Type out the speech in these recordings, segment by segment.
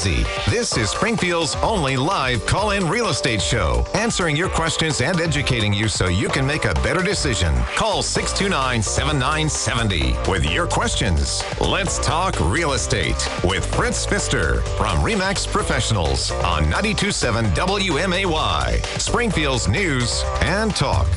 easy. This is Springfield's only live call in real estate show, answering your questions and educating you so you can make a better decision. Call 629 7970 with your questions. Let's talk real estate with Fritz Pfister from REMAX Professionals on 927 WMAY, Springfield's news and talk.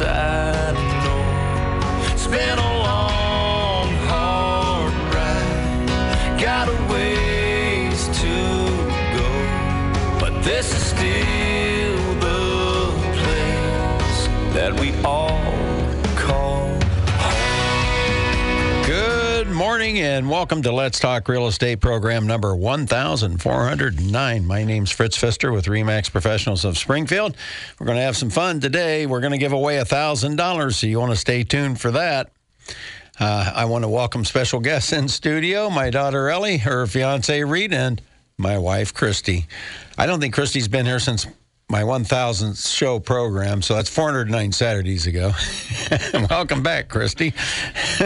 I know it's been morning and welcome to Let's Talk Real Estate program number 1409. My name's Fritz Pfister with REMAX Professionals of Springfield. We're going to have some fun today. We're going to give away $1,000, so you want to stay tuned for that. Uh, I want to welcome special guests in studio my daughter Ellie, her fiance Reed, and my wife Christy. I don't think Christy's been here since my 1000th show program, so that's 409 Saturdays ago. welcome back, Christy.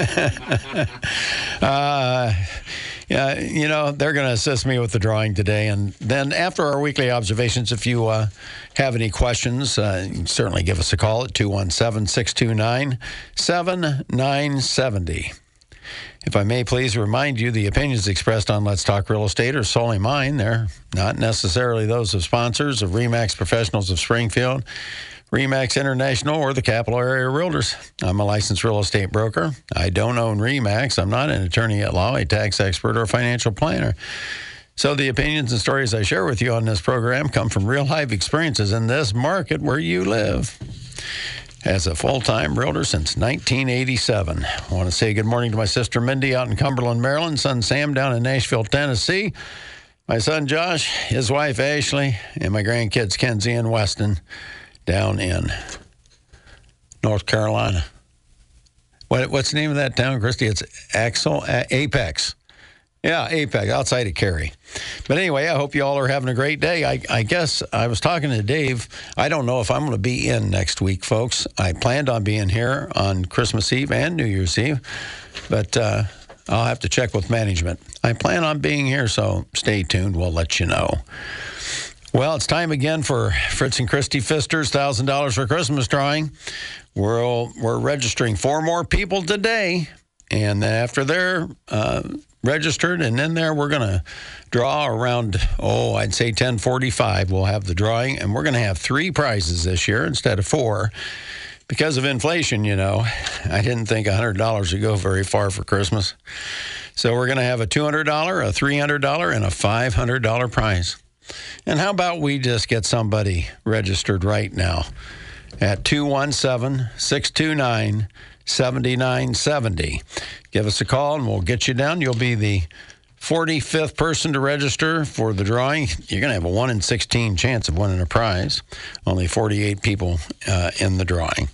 uh, yeah, you know, they're going to assist me with the drawing today. And then after our weekly observations, if you uh, have any questions, uh, certainly give us a call at 217 629 7970. If I may please remind you, the opinions expressed on Let's Talk Real Estate are solely mine. They're not necessarily those of sponsors of REMAX Professionals of Springfield, REMAX International, or the Capital Area Realtors. I'm a licensed real estate broker. I don't own REMAX. I'm not an attorney at law, a tax expert, or a financial planner. So the opinions and stories I share with you on this program come from real life experiences in this market where you live. As a full time realtor since 1987. I want to say good morning to my sister Mindy out in Cumberland, Maryland, son Sam down in Nashville, Tennessee, my son Josh, his wife Ashley, and my grandkids Kenzie and Weston down in North Carolina. What, what's the name of that town, Christy? It's Axel, Apex. Yeah, Apex, outside of Cary. But anyway, I hope you all are having a great day. I, I guess I was talking to Dave. I don't know if I'm going to be in next week, folks. I planned on being here on Christmas Eve and New Year's Eve, but uh, I'll have to check with management. I plan on being here, so stay tuned. We'll let you know. Well, it's time again for Fritz and Christy Pfister's $1,000 for Christmas drawing. We're, all, we're registering four more people today. And then after they're uh, registered and then there, we're going to draw around, oh, I'd say 1045. We'll have the drawing, and we're going to have three prizes this year instead of four. Because of inflation, you know, I didn't think $100 would go very far for Christmas. So we're going to have a $200, a $300, and a $500 prize. And how about we just get somebody registered right now at 217 629 7970. Give us a call and we'll get you down. You'll be the 45th person to register for the drawing. You're going to have a 1 in 16 chance of winning a prize. Only 48 people uh, in the drawing.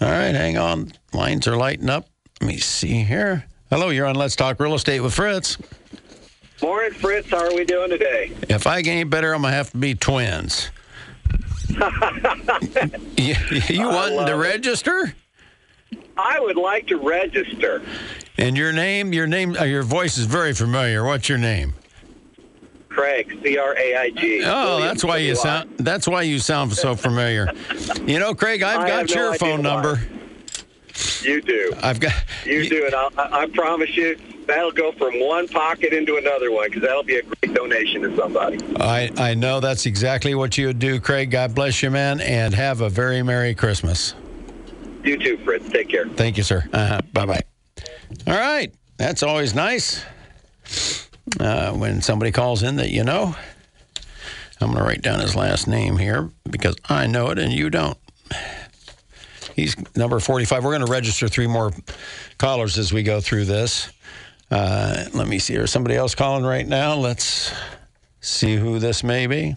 All right, hang on. Lines are lighting up. Let me see here. Hello, you're on Let's Talk Real Estate with Fritz. Morning, Fritz. How are we doing today? If I get any better, I'm going to have to be twins. you you wanting to it. register? I would like to register. And your name, your name, uh, your voice is very familiar. What's your name? Craig, C R A I G. Oh, that's why you sound. That's why you sound so familiar. You know, Craig, I've I got no your phone why. number. You do. I've got. You do, and I'll, I, I promise you, that'll go from one pocket into another one because that'll be a great donation to somebody. I, I know that's exactly what you would do, Craig. God bless you, man, and have a very Merry Christmas. You too, Fritz. Take care. Thank you, sir. Uh-huh. Bye bye. All right. That's always nice uh, when somebody calls in that you know. I'm going to write down his last name here because I know it and you don't. He's number 45. We're going to register three more callers as we go through this. Uh, let me see. There's somebody else calling right now. Let's see who this may be.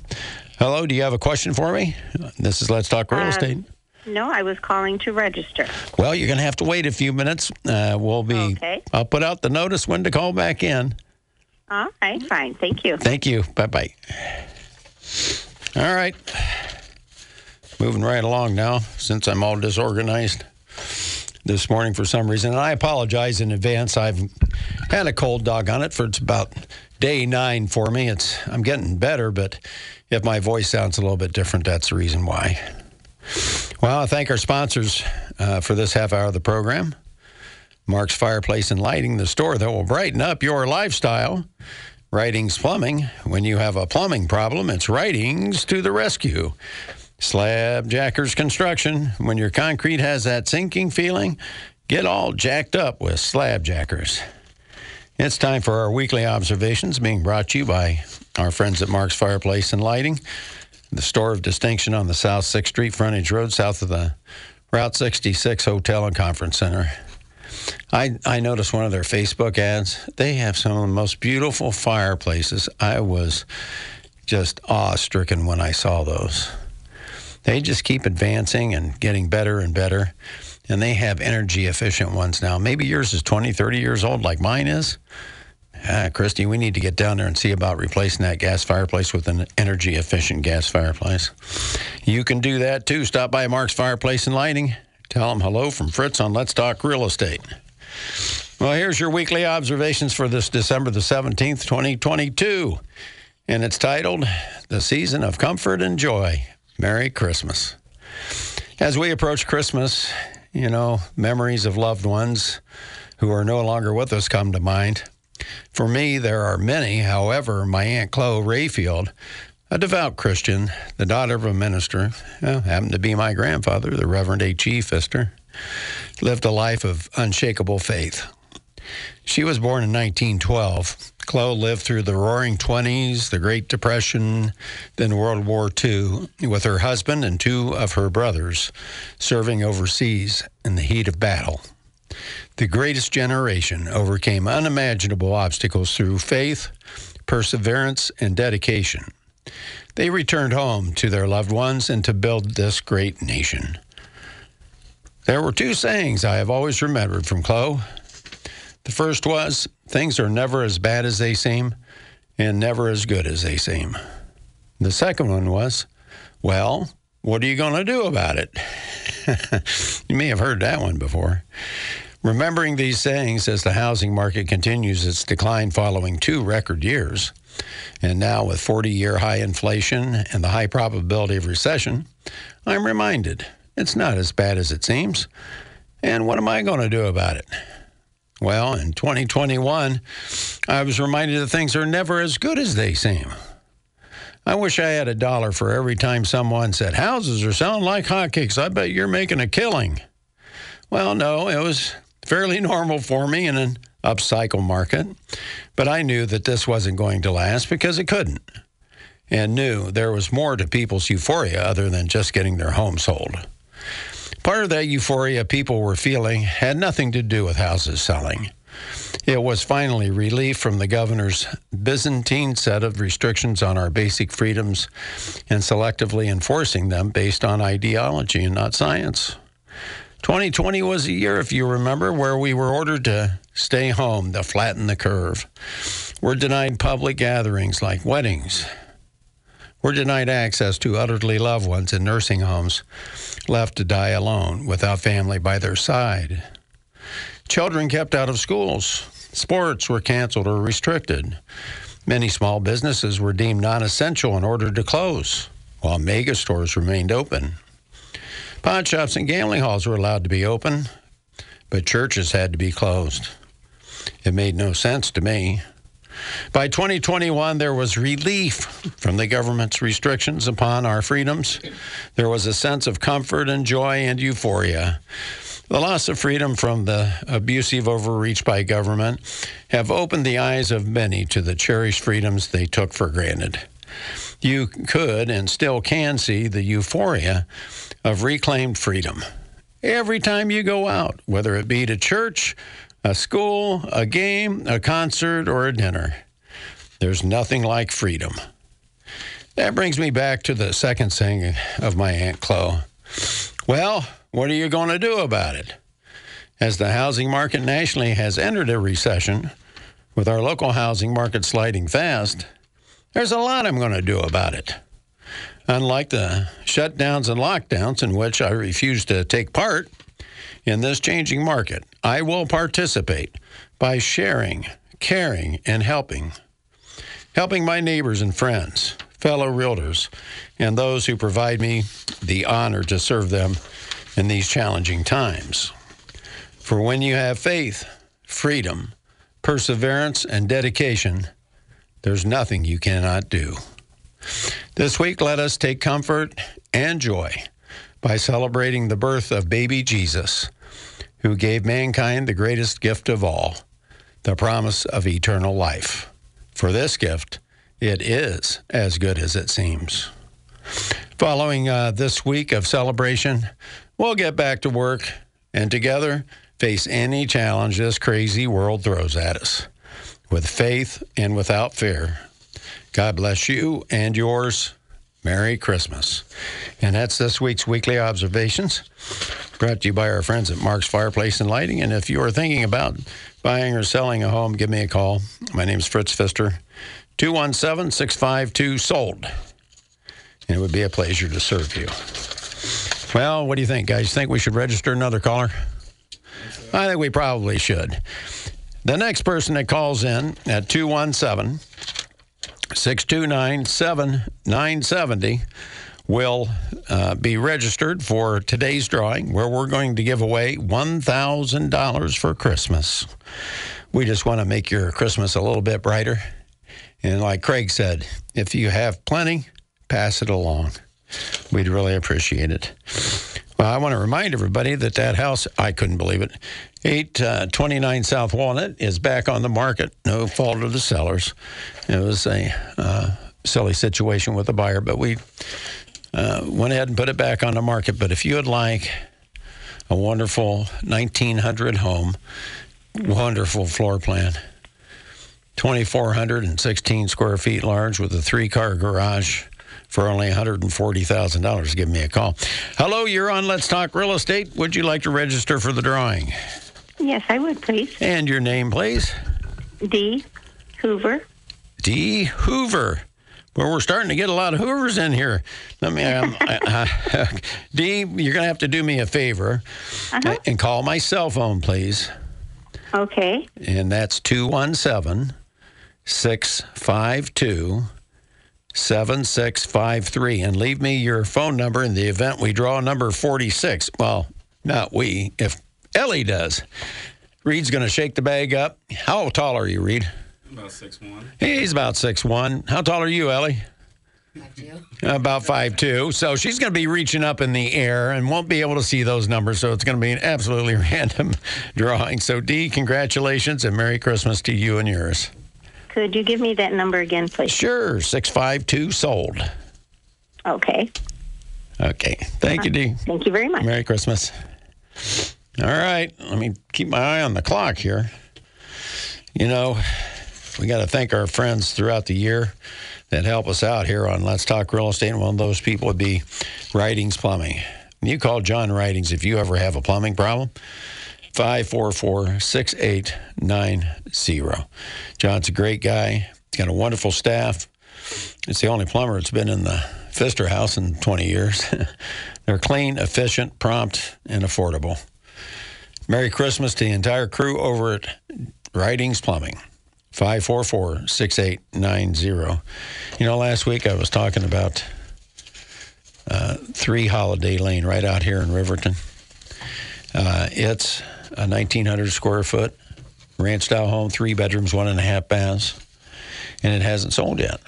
Hello, do you have a question for me? This is Let's Talk Real Uh, Estate. No, I was calling to register. Well, you're going to have to wait a few minutes. Uh, we'll be. Okay. I'll put out the notice when to call back in. All right, fine. Thank you. Thank you. Bye bye. All right. Moving right along now, since I'm all disorganized this morning for some reason. And I apologize in advance. I've had a cold dog on it for it's about day nine for me. It's I'm getting better, but if my voice sounds a little bit different, that's the reason why. Well, I thank our sponsors uh, for this half hour of the program. Mark's Fireplace and Lighting, the store that will brighten up your lifestyle. Writings Plumbing. When you have a plumbing problem, it's Writings to the rescue. Slab Jackers Construction. When your concrete has that sinking feeling, get all jacked up with Slab Jackers. It's time for our weekly observations being brought to you by our friends at Mark's Fireplace and Lighting, the store of distinction on the South 6th Street frontage road south of the Route 66 Hotel and Conference Center. I, I noticed one of their Facebook ads. They have some of the most beautiful fireplaces. I was just awe stricken when I saw those. They just keep advancing and getting better and better. And they have energy efficient ones now. Maybe yours is 20, 30 years old, like mine is. Ah, Christy, we need to get down there and see about replacing that gas fireplace with an energy efficient gas fireplace. You can do that too. Stop by Mark's Fireplace and Lighting. Tell them hello from Fritz on Let's Talk Real Estate. Well, here's your weekly observations for this December the 17th, 2022. And it's titled The Season of Comfort and Joy. Merry Christmas. As we approach Christmas, you know, memories of loved ones who are no longer with us come to mind. For me, there are many. However, my Aunt Chloe Rayfield, a devout Christian, the daughter of a minister, well, happened to be my grandfather, the Reverend H.E. Fister, lived a life of unshakable faith. She was born in 1912. Chloe lived through the roaring 20s, the Great Depression, then World War II, with her husband and two of her brothers serving overseas in the heat of battle. The greatest generation overcame unimaginable obstacles through faith, perseverance, and dedication. They returned home to their loved ones and to build this great nation. There were two sayings I have always remembered from Chloe. The first was, things are never as bad as they seem and never as good as they seem. The second one was, well, what are you going to do about it? you may have heard that one before. Remembering these sayings as the housing market continues its decline following two record years, and now with 40 year high inflation and the high probability of recession, I'm reminded it's not as bad as it seems. And what am I going to do about it? Well, in 2021, I was reminded that things are never as good as they seem. I wish I had a dollar for every time someone said, Houses are selling like hotcakes. I bet you're making a killing. Well, no, it was fairly normal for me in an upcycle market, but I knew that this wasn't going to last because it couldn't, and knew there was more to people's euphoria other than just getting their home sold. Part of that euphoria people were feeling had nothing to do with houses selling. It was finally relief from the governor's Byzantine set of restrictions on our basic freedoms and selectively enforcing them based on ideology and not science. 2020 was a year, if you remember, where we were ordered to stay home to flatten the curve. We're denied public gatherings like weddings. We're denied access to elderly loved ones in nursing homes, left to die alone without family by their side. Children kept out of schools. Sports were canceled or restricted. Many small businesses were deemed non essential and ordered to close, while mega stores remained open. Pawn shops and gambling halls were allowed to be open, but churches had to be closed. It made no sense to me. By 2021, there was relief from the government's restrictions upon our freedoms. There was a sense of comfort and joy and euphoria. The loss of freedom from the abusive overreach by government have opened the eyes of many to the cherished freedoms they took for granted. You could and still can see the euphoria of reclaimed freedom every time you go out, whether it be to church, a school, a game, a concert, or a dinner. There's nothing like freedom. That brings me back to the second saying of my Aunt Chloe. Well, what are you going to do about it? As the housing market nationally has entered a recession, with our local housing market sliding fast, there's a lot I'm going to do about it. Unlike the shutdowns and lockdowns in which I refuse to take part, in this changing market, I will participate by sharing, caring, and helping. Helping my neighbors and friends, fellow realtors, and those who provide me the honor to serve them in these challenging times. For when you have faith, freedom, perseverance, and dedication, there's nothing you cannot do. This week, let us take comfort and joy by celebrating the birth of baby Jesus, who gave mankind the greatest gift of all, the promise of eternal life. For this gift, it is as good as it seems. Following uh, this week of celebration, we'll get back to work and together face any challenge this crazy world throws at us with faith and without fear. God bless you and yours. Merry Christmas. And that's this week's weekly observations brought to you by our friends at Mark's Fireplace and Lighting. And if you are thinking about buying or selling a home, give me a call. My name is Fritz Pfister, 217 652 SOLD. And it would be a pleasure to serve you. Well, what do you think, guys? Think we should register another caller? I think we probably should. The next person that calls in at 217 629 7970 will uh, be registered for today's drawing, where we're going to give away $1,000 for Christmas. We just want to make your Christmas a little bit brighter. And like Craig said, if you have plenty, pass it along. We'd really appreciate it. Well, I want to remind everybody that that house, I couldn't believe it, 829 uh, South Walnut is back on the market. No fault of the sellers. It was a uh, silly situation with the buyer, but we uh, went ahead and put it back on the market. But if you would like a wonderful 1900 home, wonderful floor plan, 2,416 square feet large with a three car garage for only $140,000, give me a call. Hello, you're on Let's Talk Real Estate. Would you like to register for the drawing? Yes, I would, please. And your name, please? D. Hoover. D. Hoover. Well, we're starting to get a lot of Hoovers in here. Let me, um, uh, D. You're going to have to do me a favor uh-huh. and call my cell phone, please. Okay. And that's 217 652 7653. And leave me your phone number in the event we draw number 46. Well, not we, if Ellie does. Reed's going to shake the bag up. How tall are you, Reed? About six one. He's about six one. How tall are you, Ellie? Five two. About five two. So she's going to be reaching up in the air and won't be able to see those numbers. So it's going to be an absolutely random drawing. So Dee, congratulations and Merry Christmas to you and yours. Could you give me that number again, please? Sure. Six five two sold. Okay. Okay. Thank you, uh-huh. Dee. Thank you very much. Merry Christmas. All right, let me keep my eye on the clock here. You know, we got to thank our friends throughout the year that help us out here on Let's Talk Real Estate. And one of those people would be Writings Plumbing. You call John Writings if you ever have a plumbing problem. 544 6890. John's a great guy. He's got a wonderful staff. It's the only plumber that's been in the Pfister house in 20 years. They're clean, efficient, prompt, and affordable. Merry Christmas to the entire crew over at Writings Plumbing. 544 6890. You know, last week I was talking about uh, 3 Holiday Lane right out here in Riverton. Uh, it's a 1,900 square foot ranch style home, three bedrooms, one and a half baths, and it hasn't sold yet.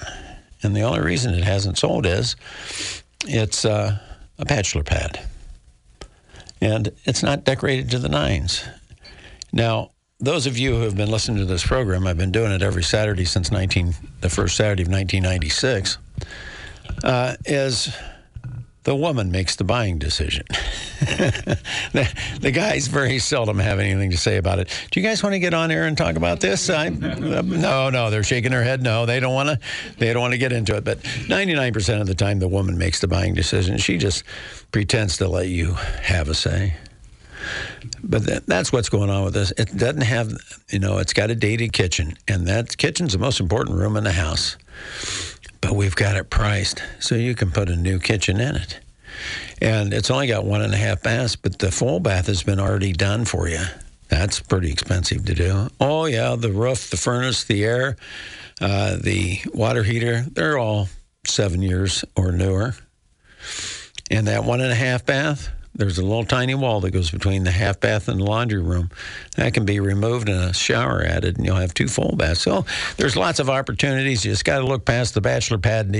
And the only reason it hasn't sold is it's uh, a bachelor pad, and it's not decorated to the nines. Now, those of you who have been listening to this program, I've been doing it every Saturday since 19, the first Saturday of 1996, uh, is the woman makes the buying decision. the, the, guys very seldom have anything to say about it. Do you guys want to get on air and talk about this? I, uh, no, no, they're shaking their head. No, they don't want to. They don't want to get into it. But 99% of the time, the woman makes the buying decision. She just pretends to let you have a say. But that, that's what's going on with this. It doesn't have, you know, it's got a dated kitchen, and that kitchen's the most important room in the house. But we've got it priced so you can put a new kitchen in it. And it's only got one and a half baths, but the full bath has been already done for you. That's pretty expensive to do. Oh, yeah, the roof, the furnace, the air, uh, the water heater, they're all seven years or newer. And that one and a half bath, there's a little tiny wall that goes between the half bath and the laundry room. That can be removed and a shower added, and you'll have two full baths. So there's lots of opportunities. You just got to look past the bachelor pad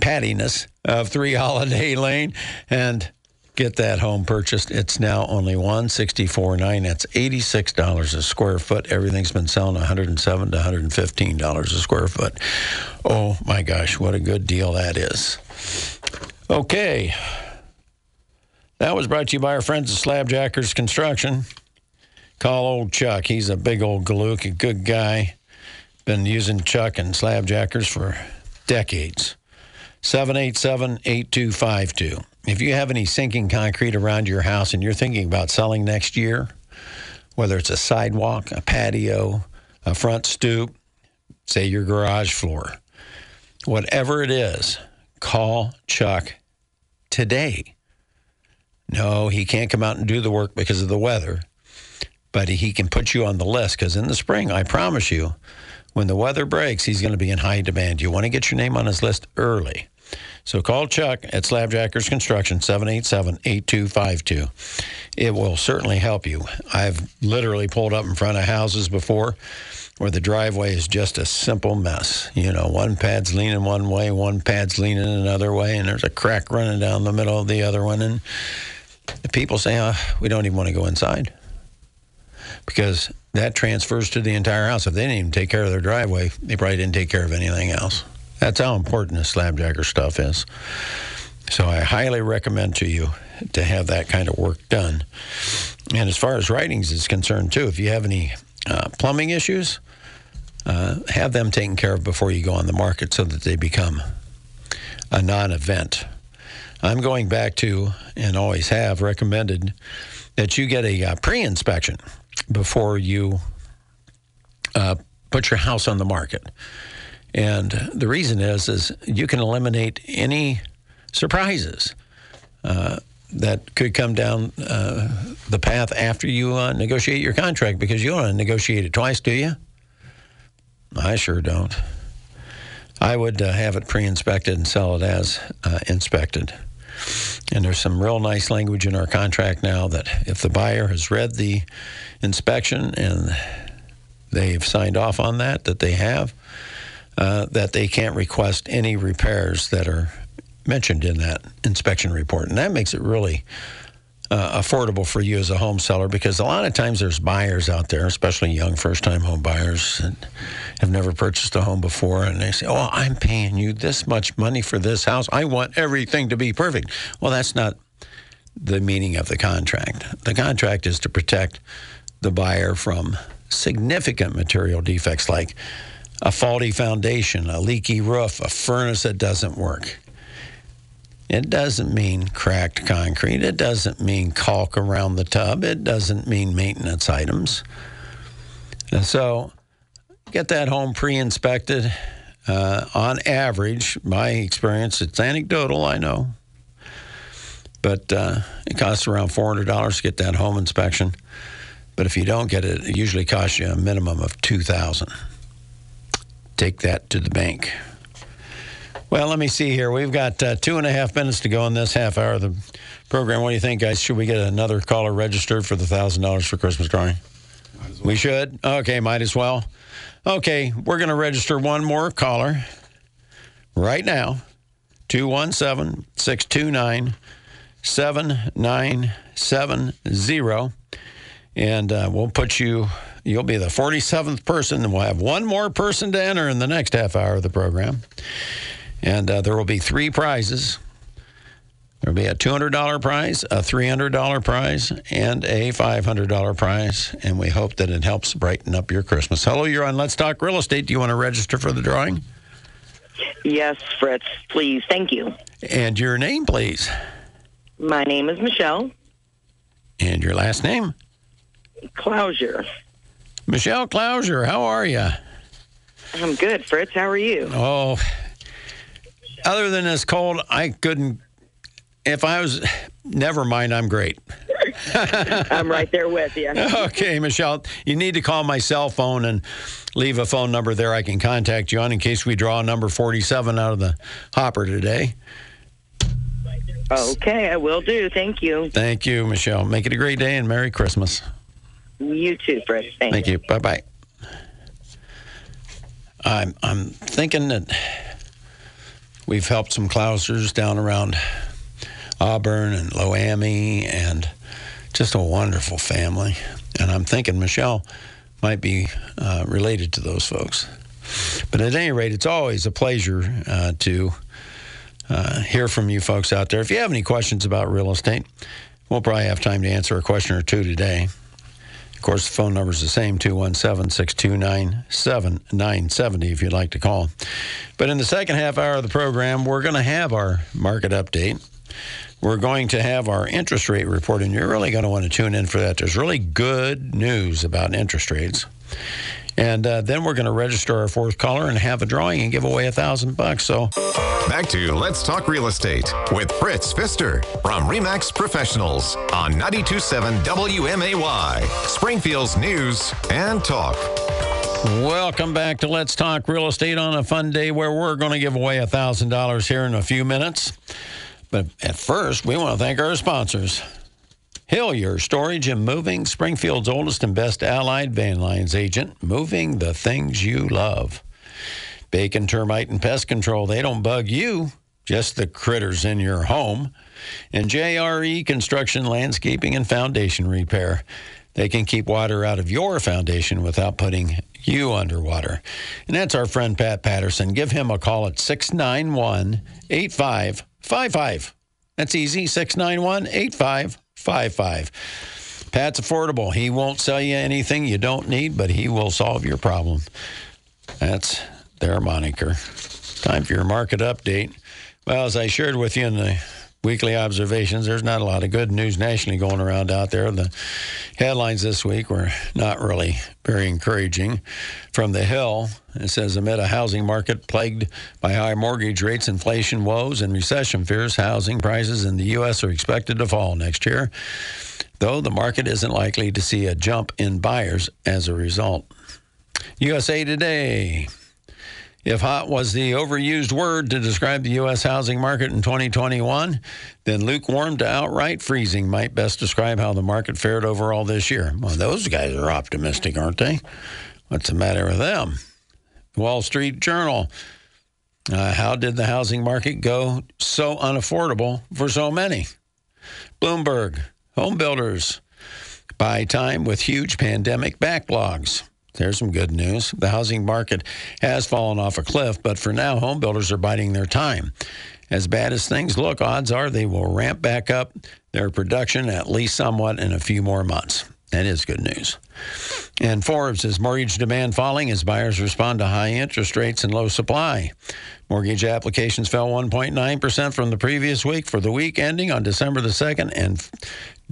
paddiness of Three Holiday Lane and get that home purchased. It's now only one sixty four nine. That's eighty six dollars a square foot. Everything's been selling one hundred and seven to one hundred and fifteen dollars a square foot. Oh my gosh, what a good deal that is. Okay. That was brought to you by our friends at Slabjackers Construction. Call old Chuck. He's a big old galook, a good guy. Been using Chuck and Slabjackers for decades. 787 8252. If you have any sinking concrete around your house and you're thinking about selling next year, whether it's a sidewalk, a patio, a front stoop, say your garage floor, whatever it is, call Chuck today. No, he can't come out and do the work because of the weather, but he can put you on the list because in the spring, I promise you, when the weather breaks, he's going to be in high demand. You want to get your name on his list early. So call Chuck at Slabjackers Construction, 787 8252. It will certainly help you. I've literally pulled up in front of houses before where the driveway is just a simple mess. You know, one pad's leaning one way, one pad's leaning another way, and there's a crack running down the middle of the other one. And the people say, oh, we don't even want to go inside because that transfers to the entire house. If they didn't even take care of their driveway, they probably didn't take care of anything else. That's how important this slabjacker stuff is. So I highly recommend to you to have that kind of work done. And as far as writings is concerned, too, if you have any uh, plumbing issues, uh, have them taken care of before you go on the market so that they become a non event. I'm going back to, and always have recommended, that you get a uh, pre inspection before you uh, put your house on the market. And the reason is, is you can eliminate any surprises uh, that could come down uh, the path after you uh, negotiate your contract because you don't want to negotiate it twice, do you? I sure don't. I would uh, have it pre inspected and sell it as uh, inspected. And there's some real nice language in our contract now that if the buyer has read the inspection and they've signed off on that, that they have, uh, that they can't request any repairs that are mentioned in that inspection report. And that makes it really uh, affordable for you as a home seller because a lot of times there's buyers out there, especially young first time home buyers that have never purchased a home before, and they say, Oh, I'm paying you this much money for this house. I want everything to be perfect. Well, that's not the meaning of the contract. The contract is to protect the buyer from significant material defects like a faulty foundation, a leaky roof, a furnace that doesn't work. It doesn't mean cracked concrete. It doesn't mean caulk around the tub. It doesn't mean maintenance items. And so get that home pre inspected. Uh, on average, my experience, it's anecdotal, I know, but uh, it costs around $400 to get that home inspection. But if you don't get it, it usually costs you a minimum of 2000 Take that to the bank. Well, let me see here. We've got uh, two and a half minutes to go in this half hour of the program. What do you think, guys? Should we get another caller registered for the thousand dollars for Christmas drawing? As We should? Okay, might as well. Okay, we're going to register one more caller right now 217 629 7970. And uh, we'll put you, you'll be the 47th person, and we'll have one more person to enter in the next half hour of the program. And uh, there will be three prizes. There'll be a $200 prize, a $300 prize, and a $500 prize. And we hope that it helps brighten up your Christmas. Hello, you're on Let's Talk Real Estate. Do you want to register for the drawing? Yes, Fritz, please. Thank you. And your name, please. My name is Michelle And your last name? Closure. Michelle Clouser. How are you? I'm good, Fritz. How are you? Oh, other than this cold, I couldn't. If I was, never mind, I'm great. I'm right there with you. Okay, Michelle, you need to call my cell phone and leave a phone number there I can contact you on in case we draw number 47 out of the hopper today. Okay, I will do. Thank you. Thank you, Michelle. Make it a great day and Merry Christmas. You too, Fritz. Thank, Thank you. Bye bye. I'm I'm thinking that we've helped some Klausers down around Auburn and Loami and just a wonderful family. And I'm thinking Michelle might be uh, related to those folks. But at any rate, it's always a pleasure uh, to uh, hear from you folks out there. If you have any questions about real estate, we'll probably have time to answer a question or two today. Of course, the phone number is the same 217 629 7970 if you'd like to call. But in the second half hour of the program, we're going to have our market update. We're going to have our interest rate report, and you're really going to want to tune in for that. There's really good news about interest rates. And uh, then we're going to register our fourth caller and have a drawing and give away a thousand bucks. So Back to Let's Talk Real Estate with Fritz Pfister from REMAX Professionals on 92.7 WMAY, Springfield's News and Talk. Welcome back to Let's Talk Real Estate on a fun day where we're going to give away a $1,000 here in a few minutes. But at first, we want to thank our sponsors. Hillier Storage and Moving, Springfield's oldest and best allied van lines agent, moving the things you love. Bacon, termite, and pest control, they don't bug you, just the critters in your home. And JRE Construction, Landscaping, and Foundation Repair. They can keep water out of your foundation without putting you underwater. And that's our friend Pat Patterson. Give him a call at 691 8555. That's easy 691 8555. Pat's affordable. He won't sell you anything you don't need, but he will solve your problem. That's their moniker. Time for your market update. Well, as I shared with you in the weekly observations, there's not a lot of good news nationally going around out there. The headlines this week were not really very encouraging. From the Hill, it says amid a housing market plagued by high mortgage rates, inflation woes, and recession fears, housing prices in the U.S. are expected to fall next year, though the market isn't likely to see a jump in buyers as a result. USA Today. If hot was the overused word to describe the U.S. housing market in 2021, then lukewarm to outright freezing might best describe how the market fared overall this year. Well, those guys are optimistic, aren't they? What's the matter with them? Wall Street Journal. Uh, how did the housing market go so unaffordable for so many? Bloomberg. Home builders buy time with huge pandemic backlogs. There's some good news. The housing market has fallen off a cliff, but for now, home builders are biding their time. As bad as things look, odds are they will ramp back up their production at least somewhat in a few more months. That is good news. And Forbes says mortgage demand falling as buyers respond to high interest rates and low supply. Mortgage applications fell 1.9% from the previous week for the week ending on December the 2nd and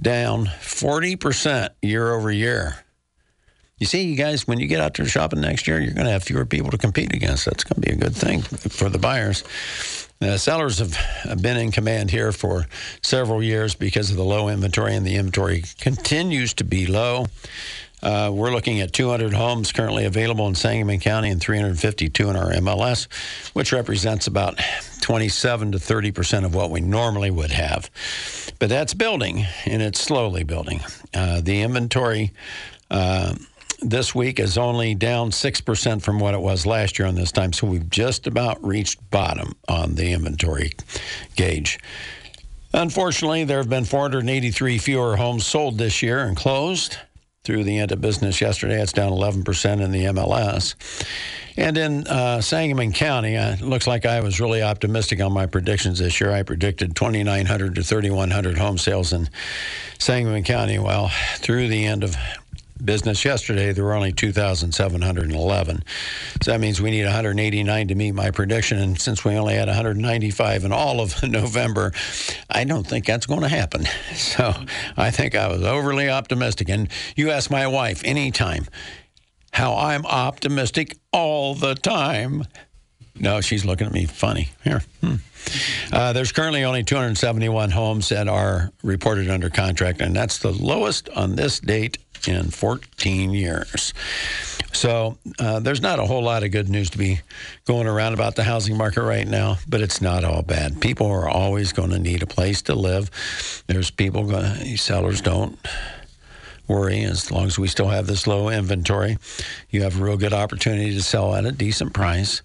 down 40% year over year. You see, you guys, when you get out there shopping next year, you're going to have fewer people to compete against. That's going to be a good thing for the buyers. The sellers have been in command here for several years because of the low inventory, and the inventory continues to be low. Uh, we're looking at 200 homes currently available in Sangamon County and 352 in our MLS, which represents about 27 to 30 percent of what we normally would have. But that's building, and it's slowly building. Uh, the inventory. Uh, this week is only down 6% from what it was last year on this time. So we've just about reached bottom on the inventory gauge. Unfortunately, there have been 483 fewer homes sold this year and closed through the end of business yesterday. It's down 11% in the MLS. And in uh, Sangamon County, uh, it looks like I was really optimistic on my predictions this year. I predicted 2,900 to 3,100 home sales in Sangamon County. Well, through the end of business yesterday, there were only 2,711. So that means we need 189 to meet my prediction. And since we only had 195 in all of November, I don't think that's going to happen. So I think I was overly optimistic. And you ask my wife anytime how I'm optimistic all the time. No, she's looking at me funny. Here. Hmm. Uh, there's currently only 271 homes that are reported under contract, and that's the lowest on this date in 14 years. So uh, there's not a whole lot of good news to be going around about the housing market right now, but it's not all bad. People are always going to need a place to live. There's people going sellers don't worry as long as we still have this low inventory. You have a real good opportunity to sell at a decent price.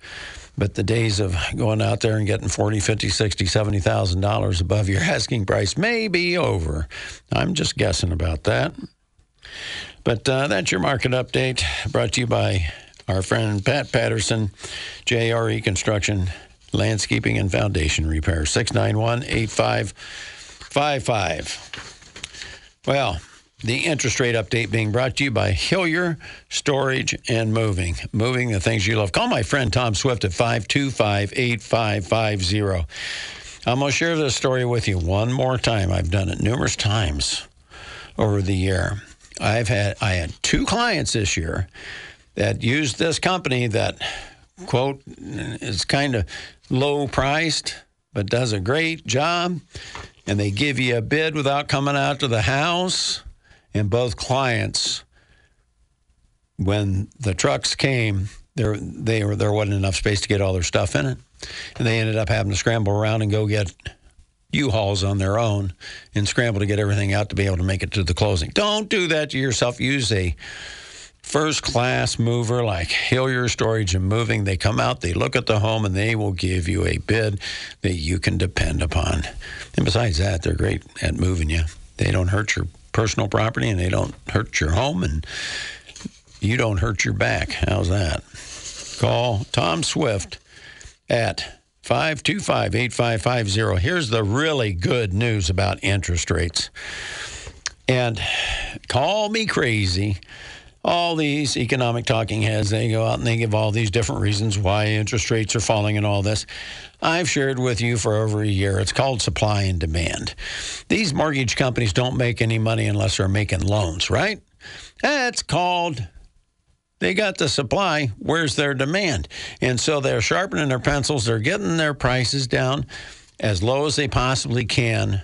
But the days of going out there and getting forty, fifty, sixty, seventy thousand dollars above your asking price may be over. I'm just guessing about that. But uh, that's your market update brought to you by our friend Pat Patterson, JRE Construction, Landscaping and Foundation Repair, 691 8555. Well, the interest rate update being brought to you by Hillier Storage and Moving. Moving the things you love. Call my friend Tom Swift at 525 8550. I'm going to share this story with you one more time. I've done it numerous times over the year. I've had I had two clients this year that used this company that quote is kind of low priced but does a great job and they give you a bid without coming out to the house. And both clients when the trucks came there they were there wasn't enough space to get all their stuff in it. And they ended up having to scramble around and go get U-Hauls on their own and scramble to get everything out to be able to make it to the closing. Don't do that to yourself. Use a first class mover like Hillier Storage and Moving. They come out, they look at the home, and they will give you a bid that you can depend upon. And besides that, they're great at moving you. They don't hurt your personal property and they don't hurt your home and you don't hurt your back. How's that? Call Tom Swift at 525 8550. Here's the really good news about interest rates. And call me crazy. All these economic talking heads, they go out and they give all these different reasons why interest rates are falling and all this. I've shared with you for over a year. It's called supply and demand. These mortgage companies don't make any money unless they're making loans, right? That's called they got the supply. Where's their demand? And so they're sharpening their pencils. They're getting their prices down as low as they possibly can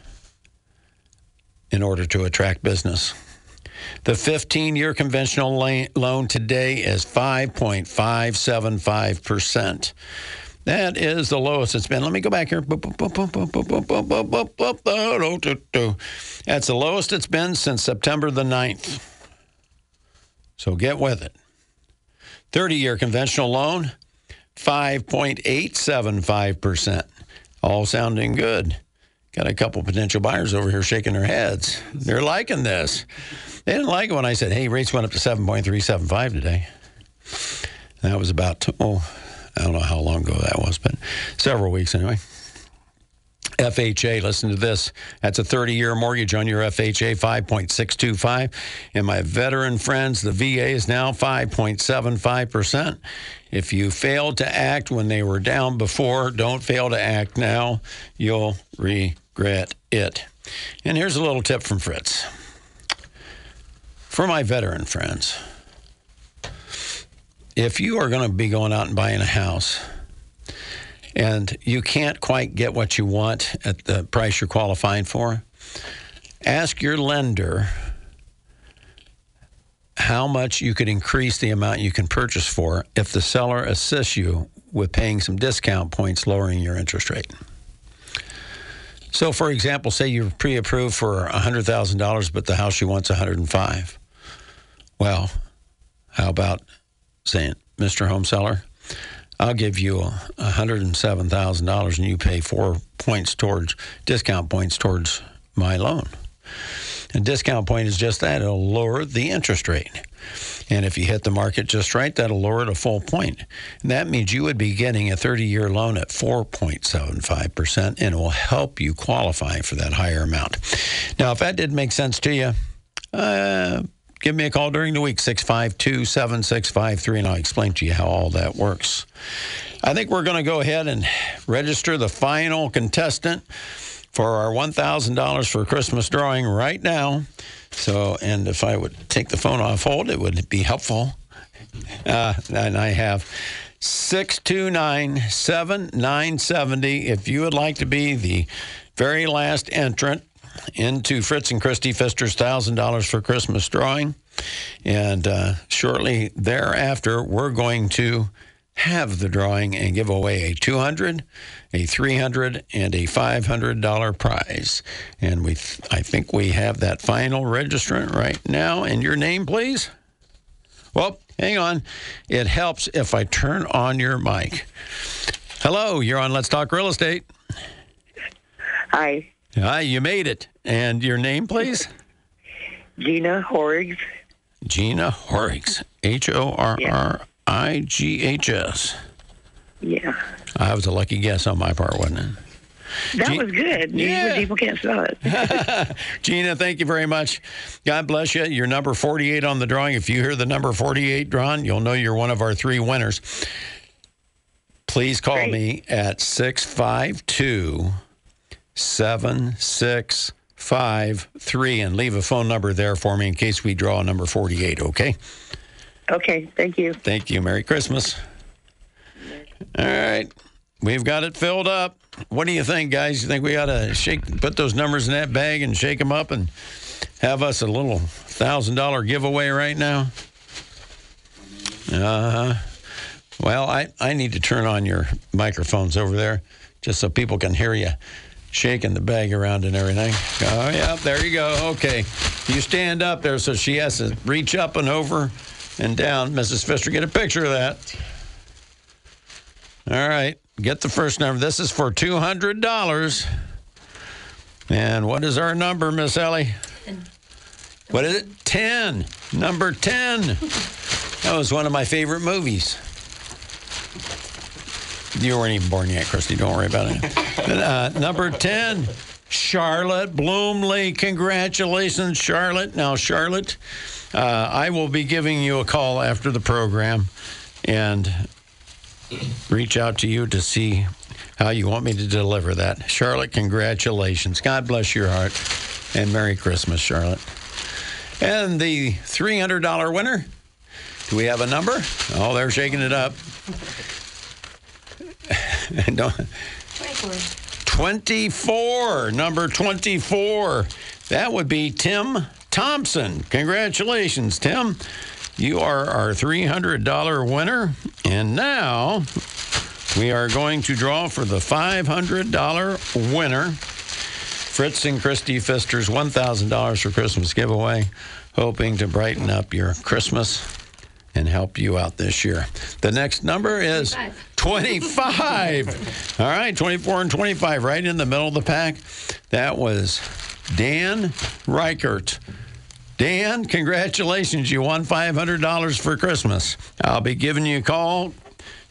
in order to attract business. The 15 year conventional loan today is 5.575%. That is the lowest it's been. Let me go back here. That's the lowest it's been since September the 9th. So get with it. 30 year conventional loan, 5.875%. All sounding good. Got a couple potential buyers over here shaking their heads. They're liking this. They didn't like it when I said, hey, rates went up to 7.375 today. That was about, oh, I don't know how long ago that was, but several weeks anyway. FHA, listen to this. That's a 30 year mortgage on your FHA, 5.625. And my veteran friends, the VA is now 5.75%. If you failed to act when they were down before, don't fail to act now. You'll regret it. And here's a little tip from Fritz. For my veteran friends, if you are going to be going out and buying a house, and you can't quite get what you want at the price you're qualifying for, ask your lender how much you could increase the amount you can purchase for if the seller assists you with paying some discount points, lowering your interest rate. So, for example, say you're pre-approved for $100,000, but the house you want's 105. Well, How about saying, Mr. Home Seller, I'll give you $107,000 and you pay four points towards discount points towards my loan. A discount point is just that it'll lower the interest rate. And if you hit the market just right, that'll lower it a full point. And that means you would be getting a 30 year loan at 4.75%, and it will help you qualify for that higher amount. Now, if that didn't make sense to you, uh, give me a call during the week, 652 7653, and I'll explain to you how all that works. I think we're going to go ahead and register the final contestant for our $1,000 for Christmas drawing right now. So, and if I would take the phone off hold, it would be helpful. Uh, and I have 629 7970. If you would like to be the very last entrant into Fritz and Christy Pfister's $1,000 for Christmas drawing. And uh, shortly thereafter, we're going to have the drawing and give away a 200 a 300 and a $500 prize. And we th- i think we have that final registrant right now. And your name please? Well hang on. It helps if i turn on your mic. Hello you're on let's talk real estate. Hi, hi you made it and your name please Gina Horriggs. gina horriggs h-o-r-r-i-g-h-s Yeah, that was a lucky guess on my part wasn't it that was good. Yeah. People can't spell it. Gina, thank you very much. God bless you. You're number 48 on the drawing. If you hear the number 48 drawn, you'll know you're one of our three winners. Please call Great. me at 652 7653 and leave a phone number there for me in case we draw number 48, okay? okay, thank you. Thank you. Merry Christmas. All right. We've got it filled up. What do you think, guys? You think we ought to shake, put those numbers in that bag and shake them up and have us a little thousand dollar giveaway right now? Uh, well, I, I need to turn on your microphones over there just so people can hear you shaking the bag around and everything. Oh, yeah, there you go. Okay. You stand up there so she has to reach up and over and down. Mrs. Pfister, get a picture of that. All right. Get the first number. This is for $200. And what is our number, Miss Ellie? What is it? 10. Number 10. That was one of my favorite movies. You weren't even born yet, Christy. Don't worry about it. uh, number 10, Charlotte Bloomley. Congratulations, Charlotte. Now, Charlotte, uh, I will be giving you a call after the program and reach out to you to see how you want me to deliver that. Charlotte, congratulations. God bless your heart. And Merry Christmas, Charlotte. And the $300 winner, do we have a number? Oh, they're shaking it up. Don't- 24, number 24. That would be Tim Thompson. Congratulations, Tim. You are our $300 winner. And now we are going to draw for the $500 winner. Fritz and Christy Pfister's $1,000 for Christmas giveaway, hoping to brighten up your Christmas and help you out this year. The next number is 25. All right, 24 and 25, right in the middle of the pack. That was Dan Reichert. Dan, congratulations. You won $500 for Christmas. I'll be giving you a call,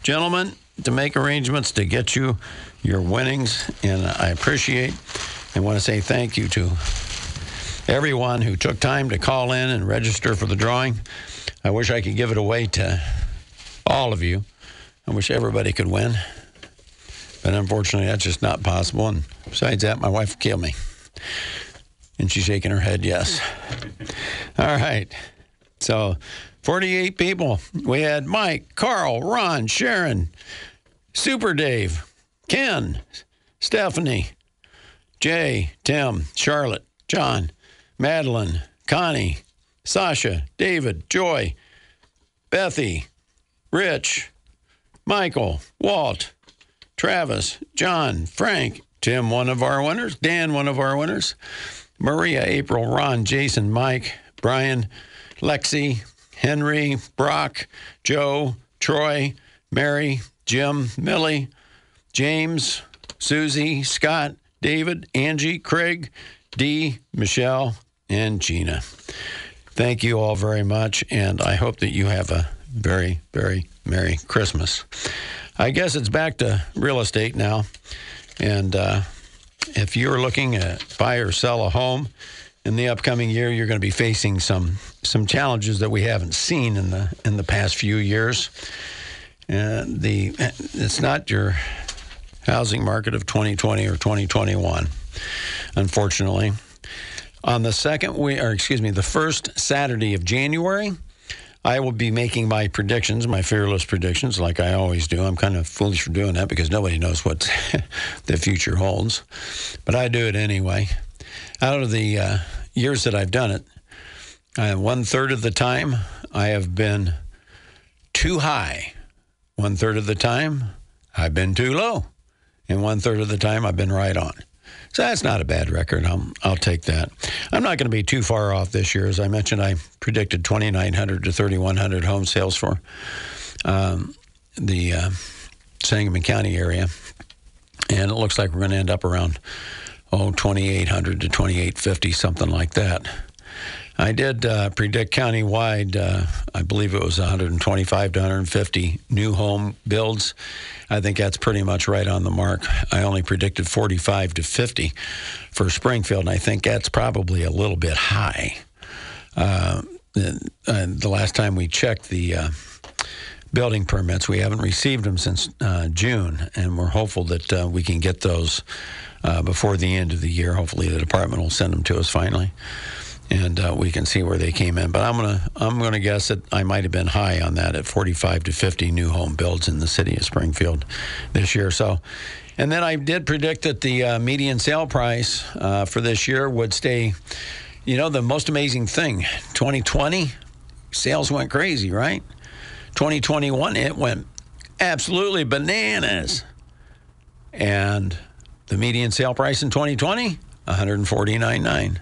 gentlemen, to make arrangements to get you your winnings. And I appreciate and want to say thank you to everyone who took time to call in and register for the drawing. I wish I could give it away to all of you. I wish everybody could win. But unfortunately, that's just not possible. And besides that, my wife will kill me. And she's shaking her head, yes. All right. So, 48 people. We had Mike, Carl, Ron, Sharon, Super Dave, Ken, Stephanie, Jay, Tim, Charlotte, John, Madeline, Connie, Sasha, David, Joy, Bethy, Rich, Michael, Walt, Travis, John, Frank, Tim, one of our winners, Dan, one of our winners, Maria, April, Ron, Jason, Mike, Brian, Lexi, Henry, Brock, Joe, Troy, Mary, Jim, Millie, James, Susie, Scott, David, Angie, Craig, Dee, Michelle, and Gina. Thank you all very much, and I hope that you have a very, very Merry Christmas. I guess it's back to real estate now, and uh, if you're looking to buy or sell a home in the upcoming year, you're going to be facing some some challenges that we haven't seen in the in the past few years. And the it's not your housing market of 2020 or 2021, unfortunately. On the second we or excuse me, the first Saturday of January, I will be making my predictions, my fearless predictions, like I always do. I'm kind of foolish for doing that because nobody knows what the future holds, but I do it anyway. Out of the uh, years that I've done it, uh, one third of the time I have been too high. One third of the time I've been too low, and one third of the time I've been right on. So that's not a bad record. I'll, I'll take that. I'm not going to be too far off this year. As I mentioned, I predicted 2,900 to 3,100 home sales for um, the uh, Sangamon County area. And it looks like we're going to end up around, oh, 2,800 to 2,850, something like that. I did uh, predict countywide, uh, I believe it was 125 to 150 new home builds. I think that's pretty much right on the mark. I only predicted 45 to 50 for Springfield, and I think that's probably a little bit high. Uh, and the last time we checked the uh, building permits, we haven't received them since uh, June, and we're hopeful that uh, we can get those before the end of the year. Hopefully, the department will send them to us finally and uh, we can see where they came in. But I'm gonna I'm gonna guess that I might have been high on that at 45 to 50 new home builds in the city of Springfield this year. So, and then I did predict that the uh, median sale price uh, for this year would stay. You know, the most amazing thing, 2020 sales went crazy, right? 2021 it went absolutely bananas, and the median sale price in 2020 149.9.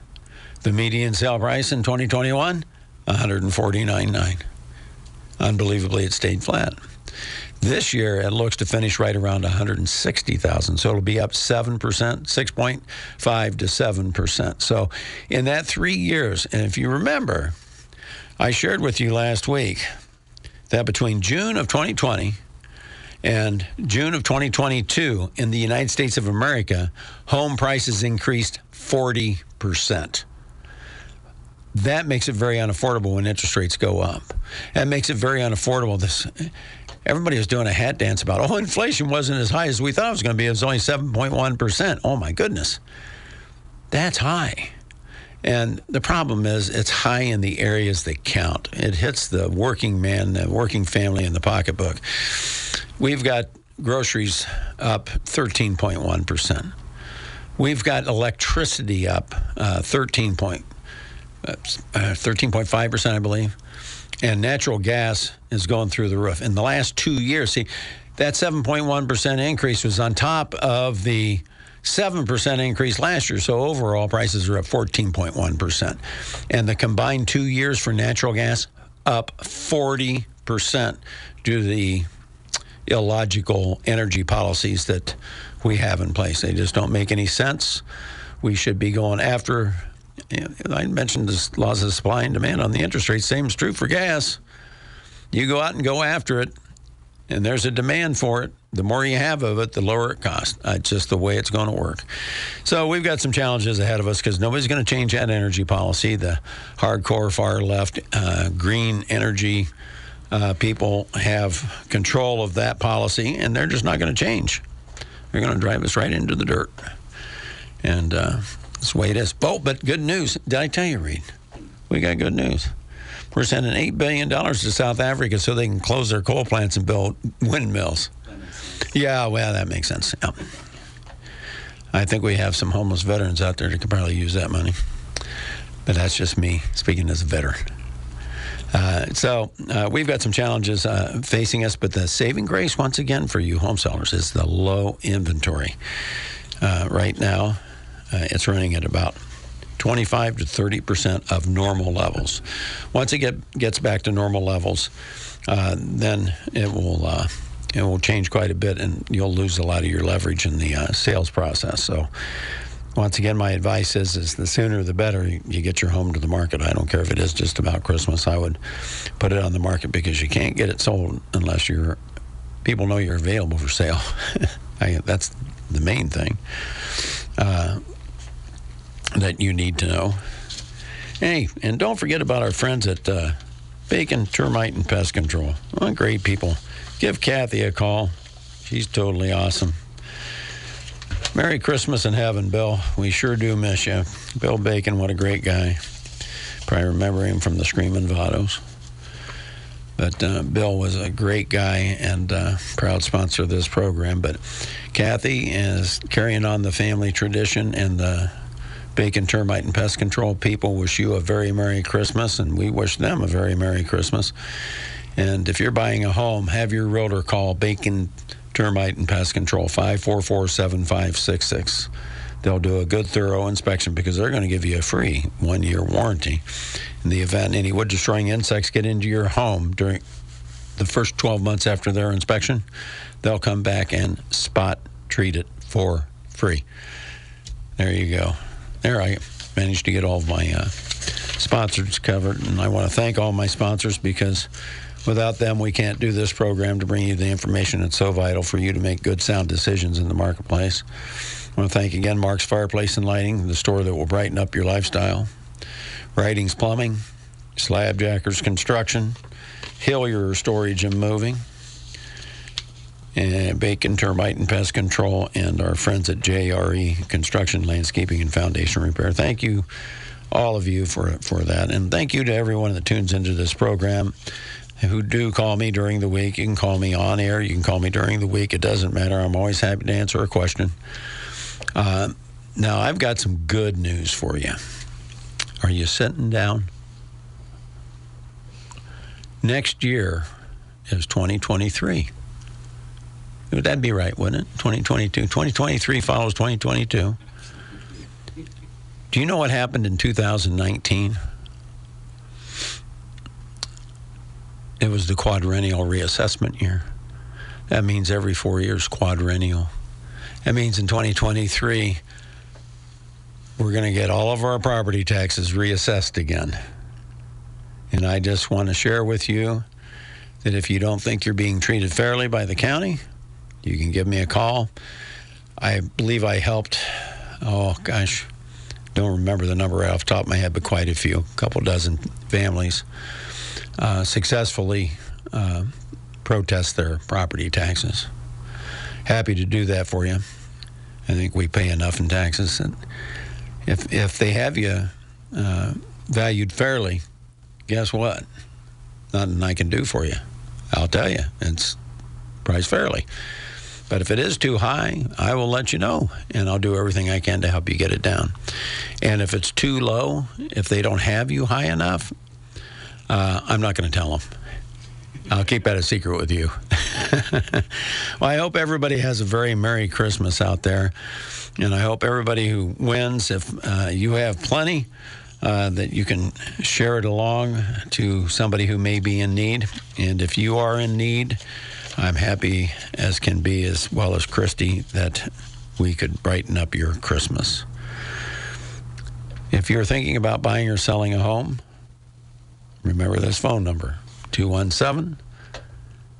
The median sale price in 2021, 149.9. Unbelievably, it stayed flat. This year, it looks to finish right around 160,000. So it'll be up 7%, 6.5 to 7%. So in that three years, and if you remember, I shared with you last week that between June of 2020 and June of 2022 in the United States of America, home prices increased 40% that makes it very unaffordable when interest rates go up. That makes it very unaffordable. This everybody was doing a hat dance about oh inflation wasn't as high as we thought it was going to be. It was only 7.1 percent. Oh my goodness, that's high. And the problem is, it's high in the areas that count. It hits the working man, the working family in the pocketbook. We've got groceries up 13.1%. We've got electricity up uh, 13. 13.5%, uh, I believe. And natural gas is going through the roof. In the last two years, see, that 7.1% increase was on top of the 7% increase last year. So overall, prices are up 14.1%. And the combined two years for natural gas, up 40% due to the illogical energy policies that we have in place. They just don't make any sense. We should be going after I mentioned the laws of supply and demand on the interest rate. Same is true for gas. You go out and go after it, and there's a demand for it. The more you have of it, the lower it costs. It's just the way it's going to work. So we've got some challenges ahead of us because nobody's going to change that energy policy. The hardcore far left uh, green energy uh, people have control of that policy, and they're just not going to change. They're going to drive us right into the dirt. And uh, that's the way it is. Oh, but good news. Did I tell you, Reed? We got good news. We're sending $8 billion to South Africa so they can close their coal plants and build windmills. Yeah, well, that makes sense. Yeah. I think we have some homeless veterans out there that could probably use that money. But that's just me speaking as a veteran. Uh, so uh, we've got some challenges uh, facing us, but the saving grace, once again, for you home sellers is the low inventory. Uh, right now, uh, it's running at about 25 to 30 percent of normal levels. Once it get, gets back to normal levels, uh, then it will uh, it will change quite a bit, and you'll lose a lot of your leverage in the uh, sales process. So. Once again, my advice is: is the sooner the better you get your home to the market. I don't care if it is just about Christmas. I would put it on the market because you can't get it sold unless you're people know you're available for sale. I, that's the main thing uh, that you need to know. Hey, and don't forget about our friends at uh, Bacon Termite and Pest Control. Great people. Give Kathy a call. She's totally awesome. Merry Christmas in heaven, Bill. We sure do miss you. Bill Bacon, what a great guy. Probably remember him from the Screaming Vados. But uh, Bill was a great guy and uh, proud sponsor of this program. But Kathy is carrying on the family tradition, and the Bacon Termite and Pest Control people wish you a very Merry Christmas, and we wish them a very Merry Christmas. And if you're buying a home, have your realtor call Bacon Termite and Pest Control 544 7566. They'll do a good, thorough inspection because they're going to give you a free one year warranty. In the event any wood destroying insects get into your home during the first 12 months after their inspection, they'll come back and spot treat it for free. There you go. There, I managed to get all of my uh, sponsors covered, and I want to thank all my sponsors because without them, we can't do this program to bring you the information that's so vital for you to make good, sound decisions in the marketplace. I want to thank again Mark's Fireplace and Lighting, the store that will brighten up your lifestyle. Writings Plumbing, Slabjackers Construction, Hillier Storage and Moving, and Bacon Termite and Pest Control, and our friends at JRE Construction, Landscaping, and Foundation Repair. Thank you, all of you, for for that, and thank you to everyone that tunes into this program. Who do call me during the week? You can call me on air. You can call me during the week. It doesn't matter. I'm always happy to answer a question. Uh, now, I've got some good news for you. Are you sitting down? Next year is 2023. That'd be right, wouldn't it? 2022. 2023 follows 2022. Do you know what happened in 2019? It was the quadrennial reassessment year. That means every four years, quadrennial. That means in 2023, we're going to get all of our property taxes reassessed again. And I just want to share with you that if you don't think you're being treated fairly by the county, you can give me a call. I believe I helped, oh gosh, don't remember the number off the top of my head, but quite a few, a couple dozen families uh, successfully uh, protest their property taxes. Happy to do that for you. I think we pay enough in taxes. And if, if they have you uh, valued fairly, guess what? Nothing I can do for you. I'll tell you, it's priced fairly. But if it is too high, I will let you know, and I'll do everything I can to help you get it down. And if it's too low, if they don't have you high enough, uh, I'm not going to tell them. I'll keep that a secret with you. well, I hope everybody has a very Merry Christmas out there. And I hope everybody who wins, if uh, you have plenty, uh, that you can share it along to somebody who may be in need. And if you are in need, I'm happy as can be, as well as Christy, that we could brighten up your Christmas. If you're thinking about buying or selling a home, remember this phone number 217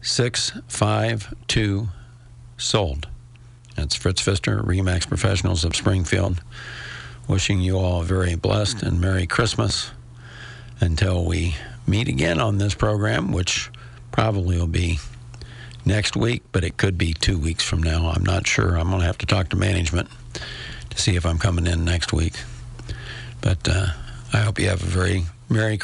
652 sold. That's Fritz Pfister, Remax Professionals of Springfield. Wishing you all a very blessed and Merry Christmas until we meet again on this program, which probably will be next week, but it could be two weeks from now. I'm not sure. I'm going to have to talk to management to see if I'm coming in next week. But uh, I hope you have a very Merry